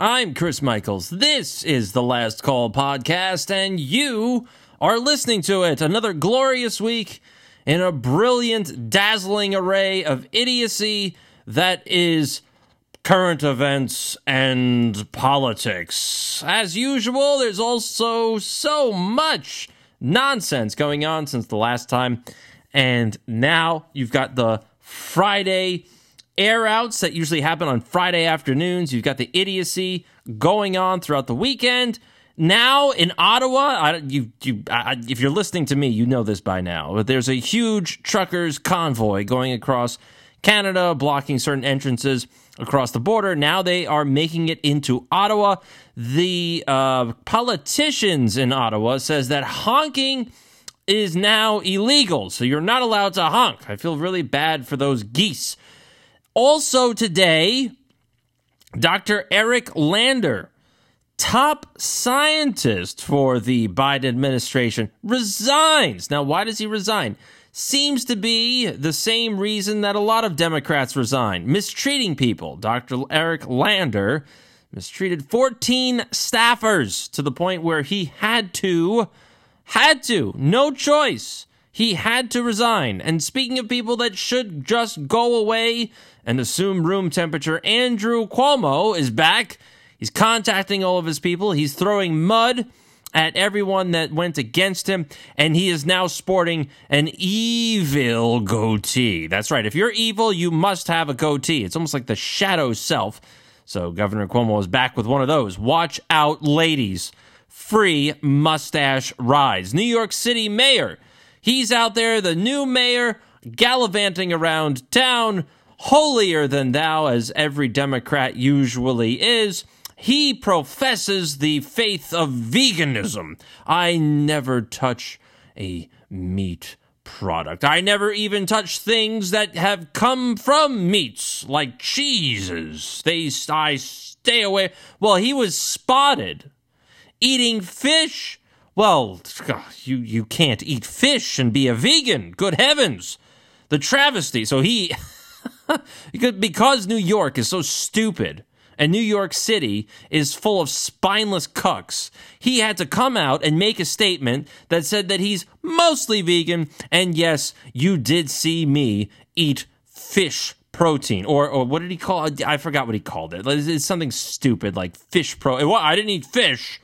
I'm Chris Michaels. This is the Last Call podcast, and you are listening to it. Another glorious week in a brilliant, dazzling array of idiocy that is current events and politics. As usual, there's also so much nonsense going on since the last time. And now you've got the Friday air outs that usually happen on Friday afternoons. You've got the idiocy going on throughout the weekend. Now in Ottawa, I, you, you, I, if you're listening to me, you know this by now. But there's a huge truckers convoy going across Canada, blocking certain entrances across the border. Now they are making it into Ottawa. The uh, politicians in Ottawa says that honking is now illegal, so you're not allowed to honk. I feel really bad for those geese. Also today, Dr. Eric Lander, top scientist for the Biden administration, resigns. Now, why does he resign? Seems to be the same reason that a lot of Democrats resign mistreating people. Dr. Eric Lander mistreated 14 staffers to the point where he had to, had to, no choice. He had to resign. And speaking of people that should just go away and assume room temperature, Andrew Cuomo is back. He's contacting all of his people. He's throwing mud at everyone that went against him, and he is now sporting an evil goatee. That's right. If you're evil, you must have a goatee. It's almost like the shadow self. So Governor Cuomo is back with one of those. Watch out, ladies. Free mustache rides. New York City mayor. He's out there, the new mayor, gallivanting around town, holier than thou, as every Democrat usually is he professes the faith of veganism. I never touch a meat product. I never even touch things that have come from meats, like cheeses. They, I stay away. Well, he was spotted eating fish. Well, you, you can't eat fish and be a vegan. Good heavens. The travesty. So he, because New York is so stupid and New York City is full of spineless cucks, he had to come out and make a statement that said that he's mostly vegan. And yes, you did see me eat fish protein, or or what did he call it? I forgot what he called it. It's something stupid like fish pro. Well, I didn't eat fish.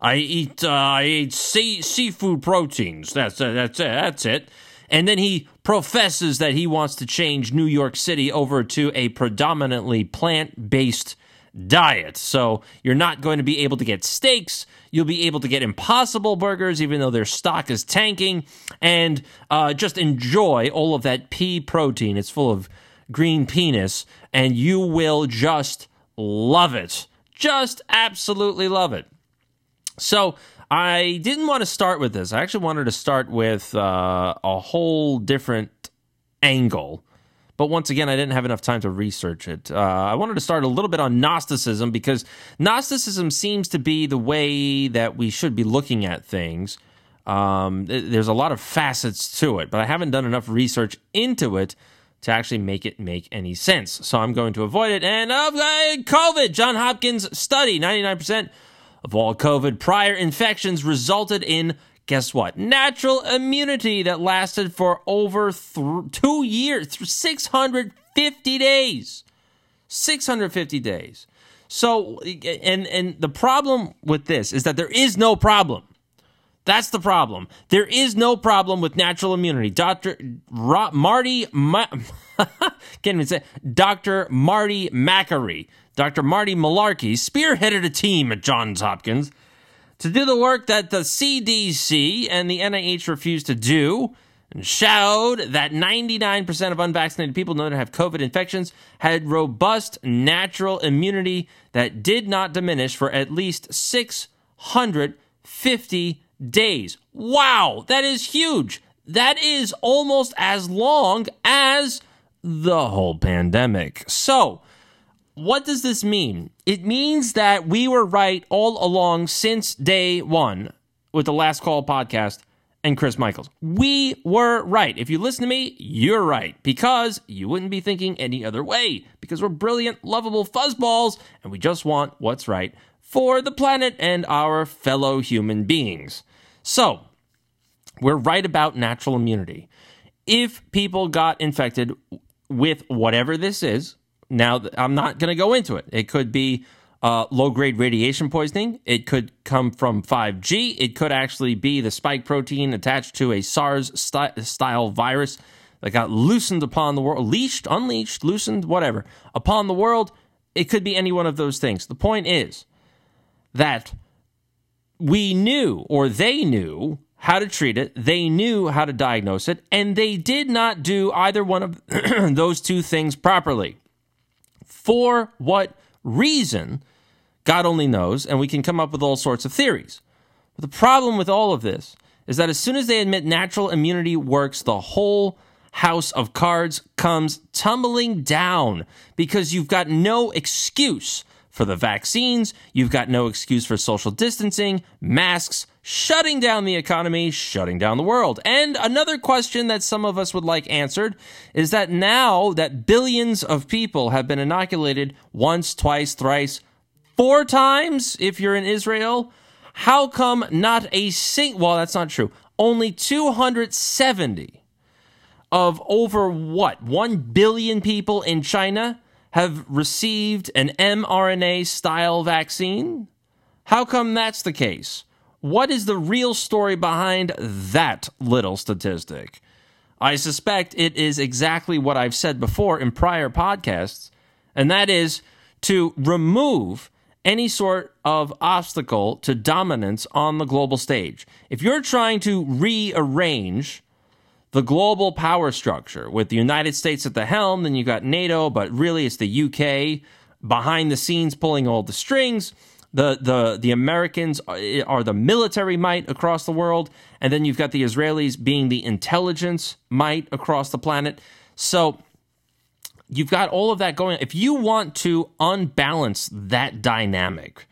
I eat uh, I ate sea, seafood proteins. That's uh, that's it. That's it. And then he professes that he wants to change New York City over to a predominantly plant based diet. So you're not going to be able to get steaks. You'll be able to get Impossible burgers, even though their stock is tanking, and uh, just enjoy all of that pea protein. It's full of green penis, and you will just love it. Just absolutely love it. So I didn't want to start with this. I actually wanted to start with uh, a whole different angle but once again, I didn't have enough time to research it. Uh, I wanted to start a little bit on Gnosticism because Gnosticism seems to be the way that we should be looking at things. Um, there's a lot of facets to it, but I haven't done enough research into it to actually make it make any sense. So I'm going to avoid it. And uh, COVID, John Hopkins study 99% of all COVID prior infections resulted in guess what? Natural immunity that lasted for over th- two years, 650 days. 650 days. So, and and the problem with this is that there is no problem. That's the problem. There is no problem with natural immunity. Dr. Ra- Marty, Ma- can't even say, Dr. Marty Makary, Dr. Marty Malarkey spearheaded a team at Johns Hopkins to do the work that the CDC and the NIH refused to do and showed that 99% of unvaccinated people known to have COVID infections had robust natural immunity that did not diminish for at least 650 days. Wow, that is huge. That is almost as long as the whole pandemic. So, what does this mean? It means that we were right all along since day one with the Last Call podcast and Chris Michaels. We were right. If you listen to me, you're right because you wouldn't be thinking any other way because we're brilliant, lovable fuzzballs and we just want what's right for the planet and our fellow human beings. So, we're right about natural immunity. If people got infected with whatever this is, now I'm not going to go into it. It could be uh, low grade radiation poisoning. It could come from 5G. It could actually be the spike protein attached to a SARS style virus that got loosened upon the world, leashed, unleashed, loosened, whatever, upon the world. It could be any one of those things. The point is that we knew, or they knew, how to treat it, they knew how to diagnose it, and they did not do either one of those two things properly. For what reason, God only knows, and we can come up with all sorts of theories. But the problem with all of this is that as soon as they admit natural immunity works, the whole house of cards comes tumbling down because you've got no excuse for the vaccines, you've got no excuse for social distancing, masks, shutting down the economy, shutting down the world. And another question that some of us would like answered is that now that billions of people have been inoculated once, twice, thrice, four times, if you're in Israel, how come not a single, Well, that's not true. Only 270 of over what? 1 billion people in China have received an mRNA style vaccine? How come that's the case? What is the real story behind that little statistic? I suspect it is exactly what I've said before in prior podcasts, and that is to remove any sort of obstacle to dominance on the global stage. If you're trying to rearrange the global power structure with the United States at the helm. Then you got NATO, but really it's the UK behind the scenes pulling all the strings. The, the, the Americans are the military might across the world, and then you've got the Israelis being the intelligence might across the planet. So you've got all of that going. If you want to unbalance that dynamic,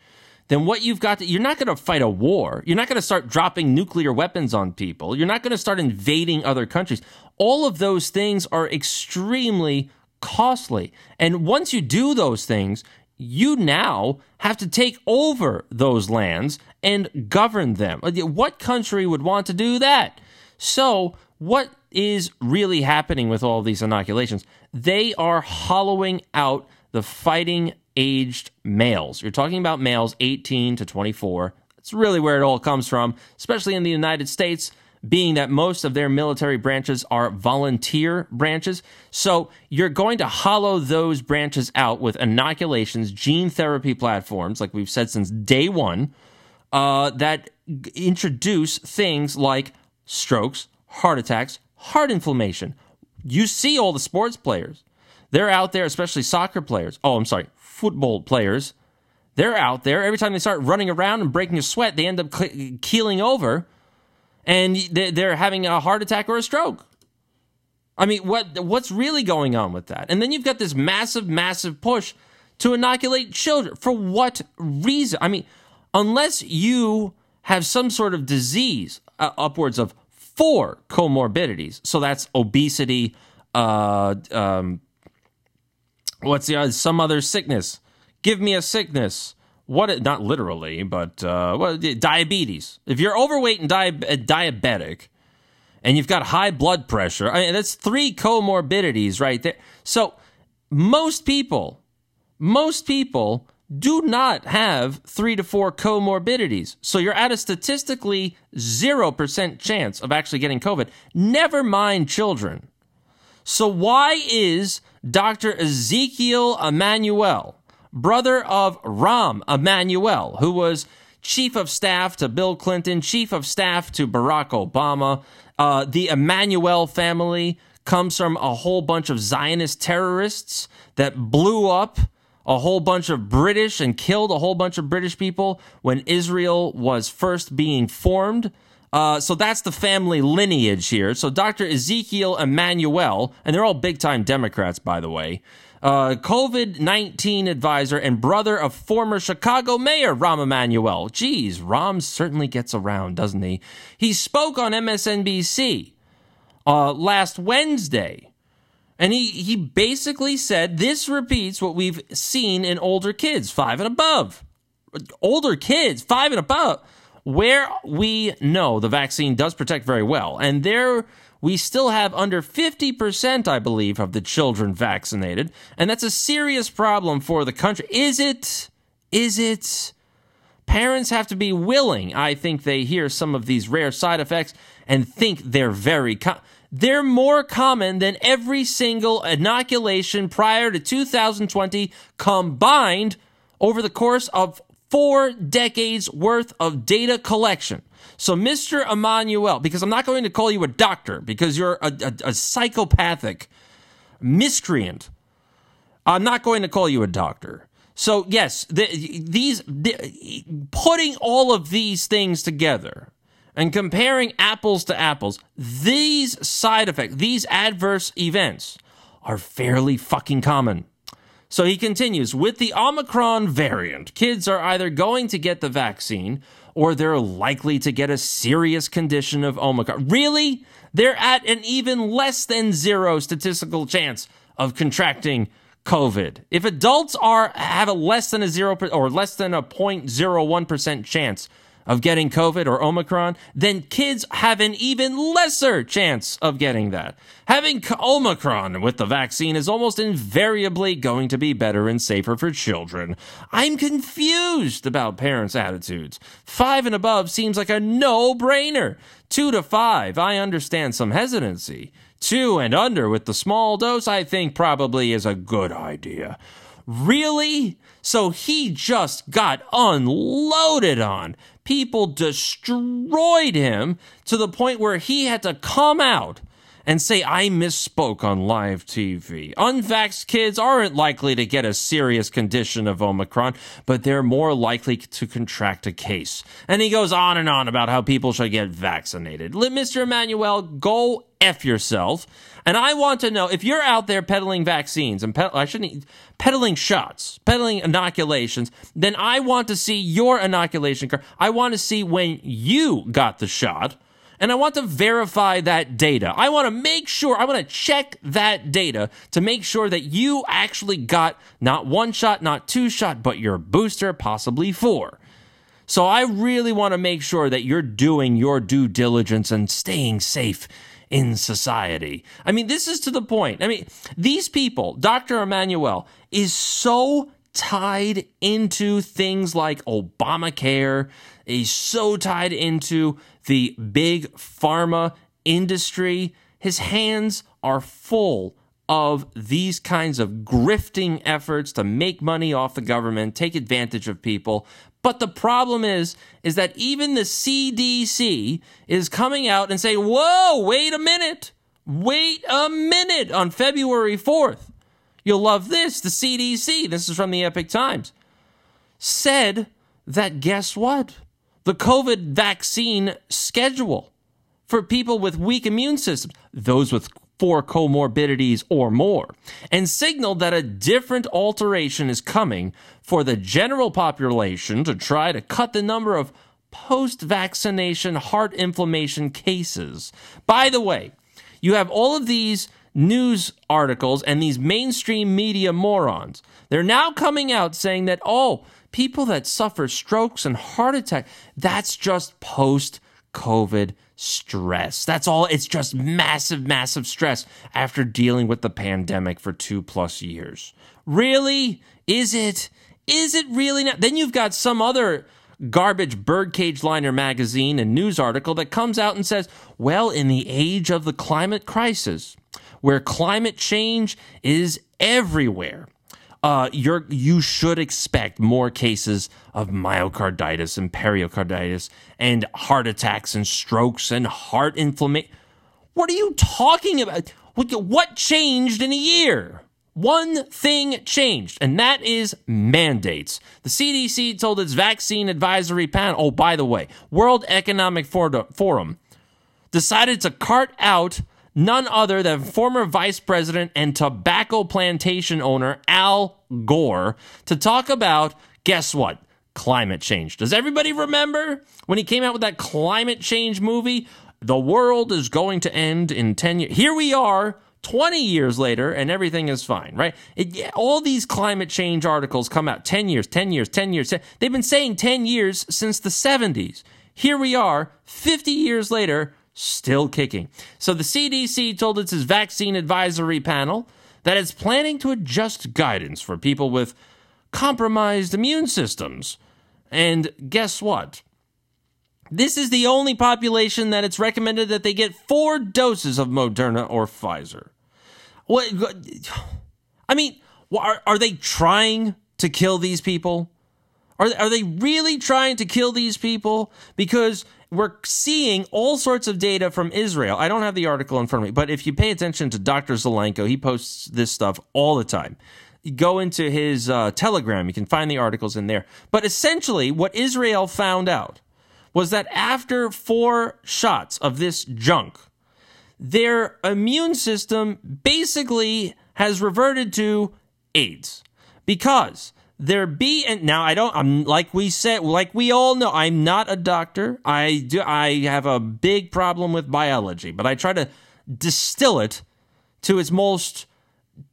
then what you've got to, you're not going to fight a war. You're not going to start dropping nuclear weapons on people. You're not going to start invading other countries. All of those things are extremely costly. And once you do those things, you now have to take over those lands and govern them. What country would want to do that? So, what is really happening with all these inoculations? They are hollowing out the fighting aged males. You're talking about males 18 to 24. That's really where it all comes from, especially in the United States, being that most of their military branches are volunteer branches. So you're going to hollow those branches out with inoculations, gene therapy platforms, like we've said since day one, uh, that introduce things like strokes, heart attacks, heart inflammation. You see all the sports players. They're out there, especially soccer players. Oh, I'm sorry, football players, they're out there. Every time they start running around and breaking a sweat, they end up keeling over and they're having a heart attack or a stroke. I mean, what what's really going on with that? And then you've got this massive, massive push to inoculate children. For what reason? I mean, unless you have some sort of disease, uh, upwards of four comorbidities. So that's obesity, uh, um, what's the uh, some other sickness? Give me a sickness. What? Not literally, but uh, what? Diabetes. If you're overweight and di- uh, diabetic, and you've got high blood pressure, I mean, that's three comorbidities right there. So most people, most people do not have three to four comorbidities. So you're at a statistically 0% chance of actually getting COVID. Never mind children. So why is Dr. Ezekiel Emanuel, brother of Rahm Emanuel, who was chief of staff to Bill Clinton, chief of staff to Barack Obama. Uh, the Emanuel family comes from a whole bunch of Zionist terrorists that blew up a whole bunch of British and killed a whole bunch of British people when Israel was first being formed. Uh, so that's the family lineage here. So Dr. Ezekiel Emanuel, and they're all big time Democrats, by the way. uh, COVID 19 advisor and brother of former Chicago Mayor Rahm Emanuel. Geez, Rahm certainly gets around, doesn't he? He spoke on MSNBC uh, last Wednesday. And he, he basically said this repeats what we've seen in older kids, five and above. Older kids, five and above, where we know the vaccine does protect very well. And there we still have under 50%, I believe, of the children vaccinated. And that's a serious problem for the country. Is it? Is it? Parents have to be willing. I think they hear some of these rare side effects and think they're very. Com- they're more common than every single inoculation prior to 2020 combined over the course of four decades worth of data collection. So, Mr. Emanuel, because I'm not going to call you a doctor because you're a, a, a psychopathic miscreant, I'm not going to call you a doctor. So, yes, the, these the, putting all of these things together and comparing apples to apples, these side effects, these adverse events are fairly fucking common. So he continues with the Omicron variant, kids are either going to get the vaccine or they're likely to get a serious condition of Omicron. Really? They're at an even less than zero statistical chance of contracting COVID. If adults are have a less than a zero or less than a 0.01% chance of getting COVID or Omicron, then kids have an even lesser chance of getting that. Having Omicron with the vaccine is almost invariably going to be better and safer for children. I'm confused about parents' attitudes. Five and above seems like a no brainer. Two to five, I understand some hesitancy. Two and under with the small dose, I think probably is a good idea. Really? So he just got unloaded on people destroyed him to the point where he had to come out and say, I misspoke on live TV. Unvaxxed kids aren't likely to get a serious condition of Omicron, but they're more likely to contract a case. And he goes on and on about how people should get vaccinated. Let Mr. Emanuel, go F yourself. And I want to know if you're out there peddling vaccines and ped- I shouldn't peddling shots, peddling inoculations, then I want to see your inoculation card. I want to see when you got the shot. And I want to verify that data. I want to make sure, I want to check that data to make sure that you actually got not one shot, not two shot, but your booster, possibly four. So I really want to make sure that you're doing your due diligence and staying safe in society. I mean, this is to the point. I mean, these people, Dr. Emanuel, is so tied into things like Obamacare, is so tied into the big pharma industry. His hands are full of these kinds of grifting efforts to make money off the government, take advantage of people. But the problem is, is that even the CDC is coming out and saying, whoa, wait a minute. Wait a minute on February 4th. You'll love this. The CDC, this is from the Epoch Times, said that guess what? The COVID vaccine schedule for people with weak immune systems, those with four comorbidities or more, and signaled that a different alteration is coming for the general population to try to cut the number of post vaccination heart inflammation cases. By the way, you have all of these news articles and these mainstream media morons. They're now coming out saying that, oh, people that suffer strokes and heart attack, that's just post COVID stress. That's all. It's just massive, massive stress after dealing with the pandemic for two plus years. Really? Is it? Is it really not? Then you've got some other garbage birdcage liner magazine and news article that comes out and says, well, in the age of the climate crisis, where climate change is everywhere, uh, you're you should expect more cases of myocarditis and pericarditis and heart attacks and strokes and heart inflammation. What are you talking about? What changed in a year? One thing changed, and that is mandates. The CDC told its vaccine advisory panel, oh, by the way, World Economic Forum decided to cart out none other than former vice president and tobacco plantation owner Al Gore to talk about guess what? Climate change. Does everybody remember when he came out with that climate change movie? The world is going to end in 10 years. Here we are 20 years later and everything is fine, right? It, all these climate change articles come out 10 years, 10 years, 10 years. 10, they've been saying 10 years since the 70s. Here we are 50 years later, still kicking. So the CDC told its vaccine advisory panel that it's planning to adjust guidance for people with compromised immune systems. And guess what? This is the only population that it's recommended that they get four doses of Moderna or Pfizer. What? I mean, are, are they trying to kill these people? Are, are they really trying to kill these people? Because we're seeing all sorts of data from Israel. I don't have the article in front of me, but if you pay attention to Dr. Zelenko, he posts this stuff all the time. You go into his uh, Telegram, you can find the articles in there. But essentially, what Israel found out was that after four shots of this junk, their immune system basically has reverted to AIDS because their be and now I don't I'm like we said like we all know I'm not a doctor. I do I have a big problem with biology, but I try to distill it to its most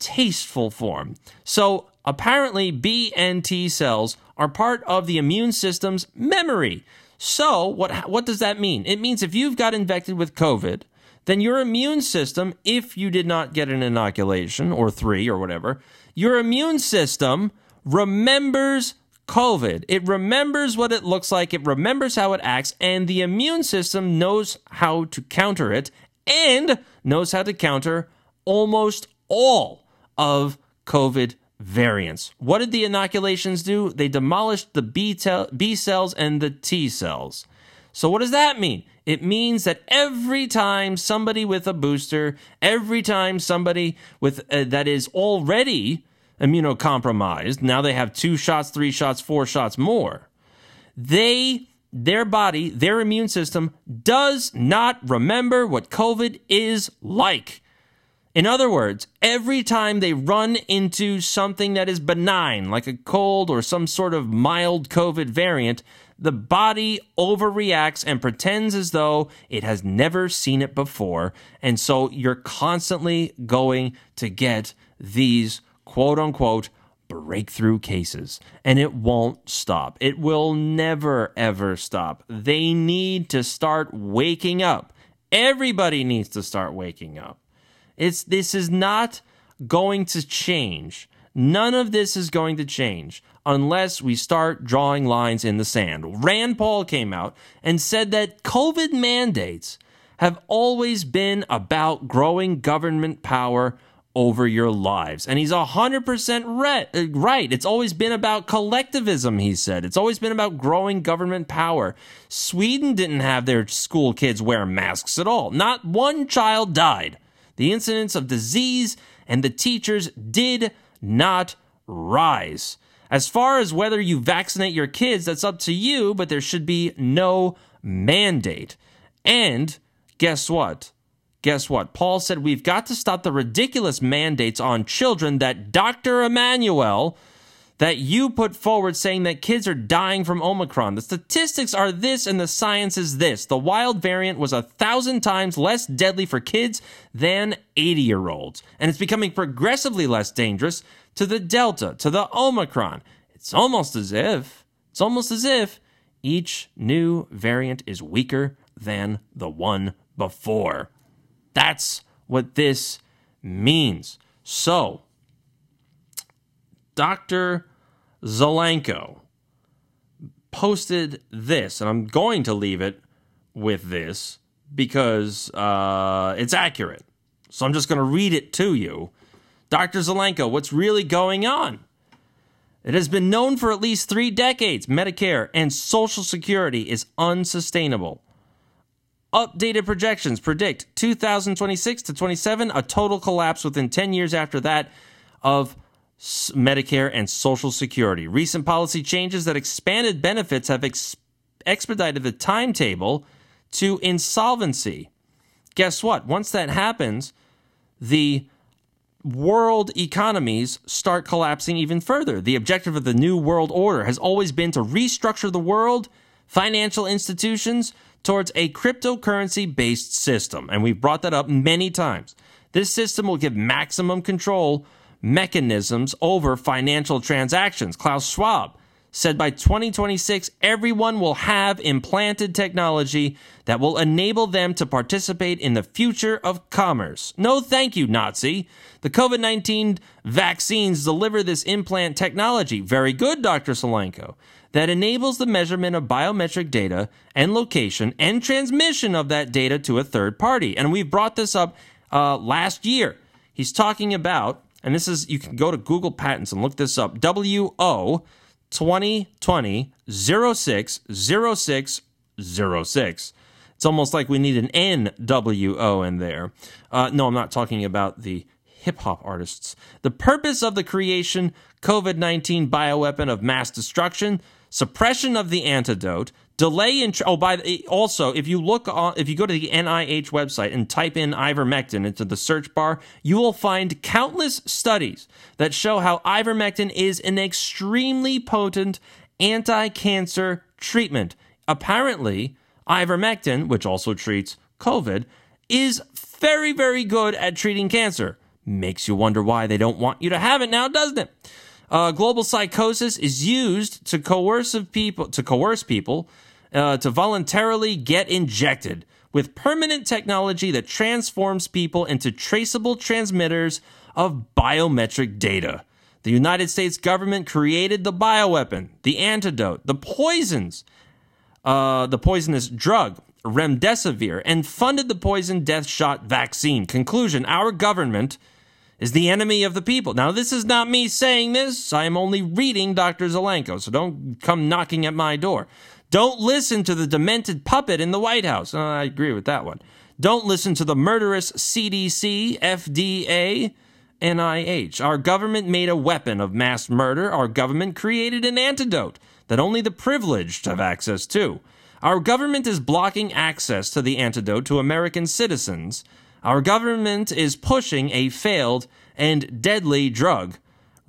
tasteful form. So apparently B and T cells are part of the immune system's memory. So, what what does that mean? It means if you've got infected with COVID, then your immune system, if you did not get an inoculation or 3 or whatever, your immune system remembers COVID. It remembers what it looks like, it remembers how it acts, and the immune system knows how to counter it and knows how to counter almost all of COVID variants. What did the inoculations do? They demolished the B, tel- B cells and the T cells. So, what does that mean? It means that every time somebody with a booster, every time somebody with uh, that is already immunocompromised, now they have two shots, three shots, four shots more, they their body, their immune system does not remember what COVID is like. In other words, every time they run into something that is benign, like a cold or some sort of mild COVID variant, the body overreacts and pretends as though it has never seen it before. And so you're constantly going to get these quote unquote breakthrough cases. And it won't stop. It will never, ever stop. They need to start waking up. Everybody needs to start waking up. It's this is not going to change. None of this is going to change unless we start drawing lines in the sand. Rand Paul came out and said that COVID mandates have always been about growing government power over your lives. And he's 100% uh, right. It's always been about collectivism, he said. It's always been about growing government power. Sweden didn't have their school kids wear masks at all. Not one child died the incidence of disease and the teachers did not rise. As far as whether you vaccinate your kids, that's up to you, but there should be no mandate. And guess what? Guess what? Paul said we've got to stop the ridiculous mandates on children that Dr. Emanuel that you put forward saying that kids are dying from Omicron. The statistics are this and the science is this. The wild variant was a thousand times less deadly for kids than 80 year olds. And it's becoming progressively less dangerous to the Delta, to the Omicron. It's almost as if, it's almost as if each new variant is weaker than the one before. That's what this means. So, Dr. Zelenko posted this, and I'm going to leave it with this because uh, it's accurate. So I'm just going to read it to you. Dr. Zelenko, what's really going on? It has been known for at least three decades Medicare and Social Security is unsustainable. Updated projections predict 2026 to 27, a total collapse within 10 years after that of Medicare, and Social Security. Recent policy changes that expanded benefits have ex- expedited the timetable to insolvency. guess what? Once that happens, the world economies start collapsing even further. The objective of the New World Order has always been to restructure the world, financial institutions, towards a cryptocurrency based system. And we've brought that up many times. This system will give maximum control mechanisms over financial transactions. Klaus Schwab said by 2026, everyone will have implanted technology that will enable them to participate in the future of commerce. No, thank you, Nazi. The COVID 19 vaccines deliver this implant technology. Very good, Dr. Zelenko. That enables the measurement of biometric data and location and transmission of that data to a third party. And we've brought this up uh, last year. He's talking about, and this is, you can go to Google Patents and look this up WO 2020 060606. It's almost like we need an NWO in there. Uh, no, I'm not talking about the hip hop artists. The purpose of the creation COVID 19 bioweapon of mass destruction, suppression of the antidote, delay in. oh, by the, also, if you look on, if you go to the NIH website and type in ivermectin into the search bar, you will find countless studies that show how ivermectin is an extremely potent anti-cancer treatment. Apparently, ivermectin, which also treats COVID, is very, very good at treating cancer. Makes you wonder why they don't want you to have it now, doesn't it? Uh, global psychosis is used to coerce people to coerce people uh, to voluntarily get injected with permanent technology that transforms people into traceable transmitters of biometric data. The United States government created the bioweapon, the antidote, the poisons, uh, the poisonous drug, remdesivir, and funded the poison death shot vaccine. Conclusion Our government is the enemy of the people. Now, this is not me saying this. I am only reading Dr. Zelenko, so don't come knocking at my door. Don't listen to the demented puppet in the White House. Uh, I agree with that one. Don't listen to the murderous CDC, FDA, NIH. Our government made a weapon of mass murder. Our government created an antidote that only the privileged have access to. Our government is blocking access to the antidote to American citizens our government is pushing a failed and deadly drug,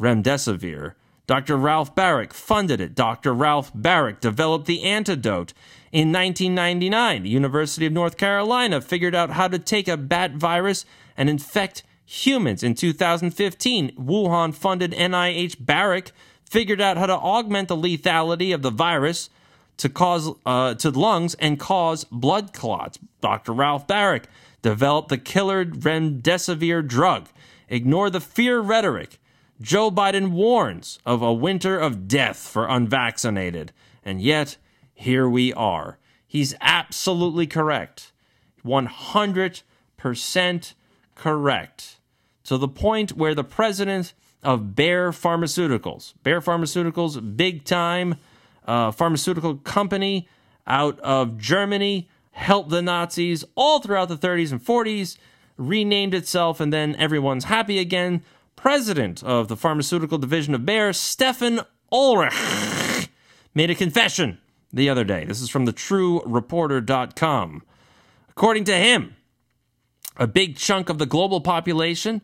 remdesivir. Dr. Ralph Baric funded it. Dr. Ralph Baric developed the antidote. In 1999, the University of North Carolina figured out how to take a bat virus and infect humans. In 2015, Wuhan funded NIH Baric figured out how to augment the lethality of the virus to cause uh, to lungs and cause blood clots. Dr. Ralph Baric Develop the killer remdesivir drug. Ignore the fear rhetoric. Joe Biden warns of a winter of death for unvaccinated. And yet, here we are. He's absolutely correct. 100% correct. To the point where the president of Bayer Pharmaceuticals, Bayer Pharmaceuticals, big time uh, pharmaceutical company out of Germany, helped the Nazis all throughout the 30s and 40s, renamed itself, and then everyone's happy again. President of the pharmaceutical division of Bayer, Stefan Oelrich, made a confession the other day. This is from the truereporter.com. According to him, a big chunk of the global population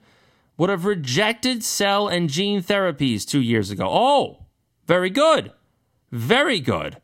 would have rejected cell and gene therapies two years ago. Oh, very good. Very good.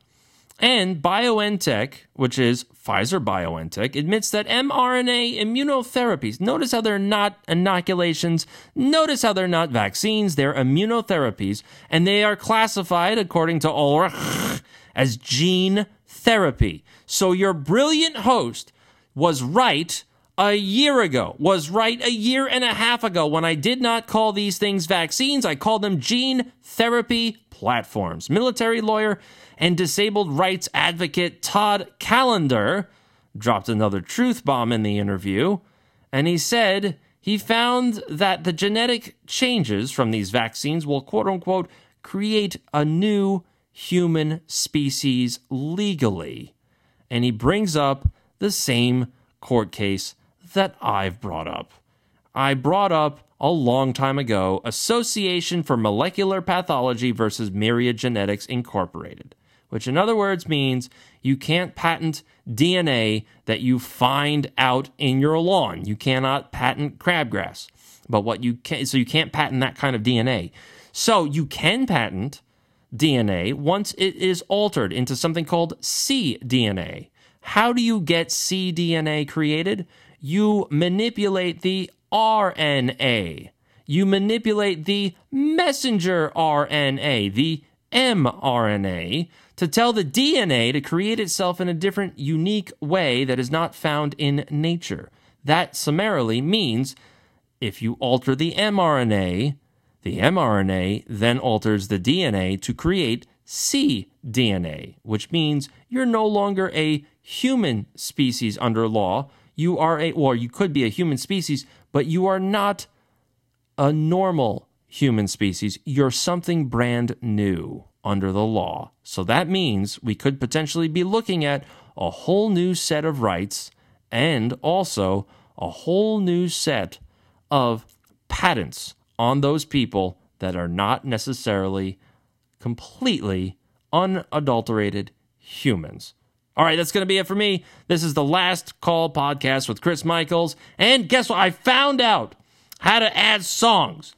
And BioNTech, which is Pfizer BioNTech, admits that mRNA immunotherapies, notice how they're not inoculations, notice how they're not vaccines, they're immunotherapies, and they are classified, according to Oelrich, as gene therapy. So your brilliant host was right a year ago, was right a year and a half ago when I did not call these things vaccines. I called them gene therapy platforms. Military lawyer and disabled rights advocate Todd Callender dropped another truth bomb in the interview, and he said he found that the genetic changes from these vaccines will quote unquote create a new human species legally. And he brings up the same court case that I've brought up. I brought up a long time ago Association for Molecular Pathology versus Myriad Genetics Incorporated which in other words means you can't patent DNA that you find out in your lawn. You cannot patent crabgrass. But what you can, so you can't patent that kind of DNA. So you can patent DNA once it is altered into something called cDNA. How do you get cDNA created? You manipulate the RNA. You manipulate the messenger RNA, the mRNA, to tell the DNA to create itself in a different, unique way that is not found in nature. That summarily means if you alter the mRNA, the mRNA then alters the DNA to create cDNA, which means you're no longer a human species under law. You are a, or you could be a human species, but you are not a normal human species. You're something brand new under the law. So that means we could potentially be looking at a whole new set of rights and also a whole new set of patents on those people that are not necessarily completely unadulterated humans. All right, that's going to be it for me. This is the last call podcast with Chris Michaels. And guess what? I found out how to add songs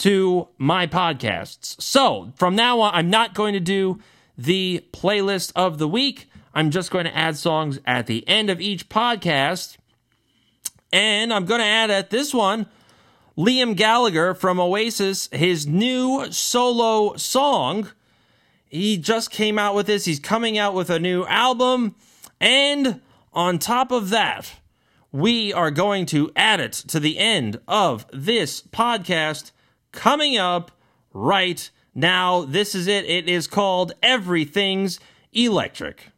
to my podcasts. So from now on, I'm not going to do the playlist of the week. I'm just going to add songs at the end of each podcast. And I'm going to add at this one Liam Gallagher from Oasis, his new solo song. He just came out with this. He's coming out with a new album. And on top of that, we are going to add it to the end of this podcast coming up right now. This is it. It is called Everything's Electric.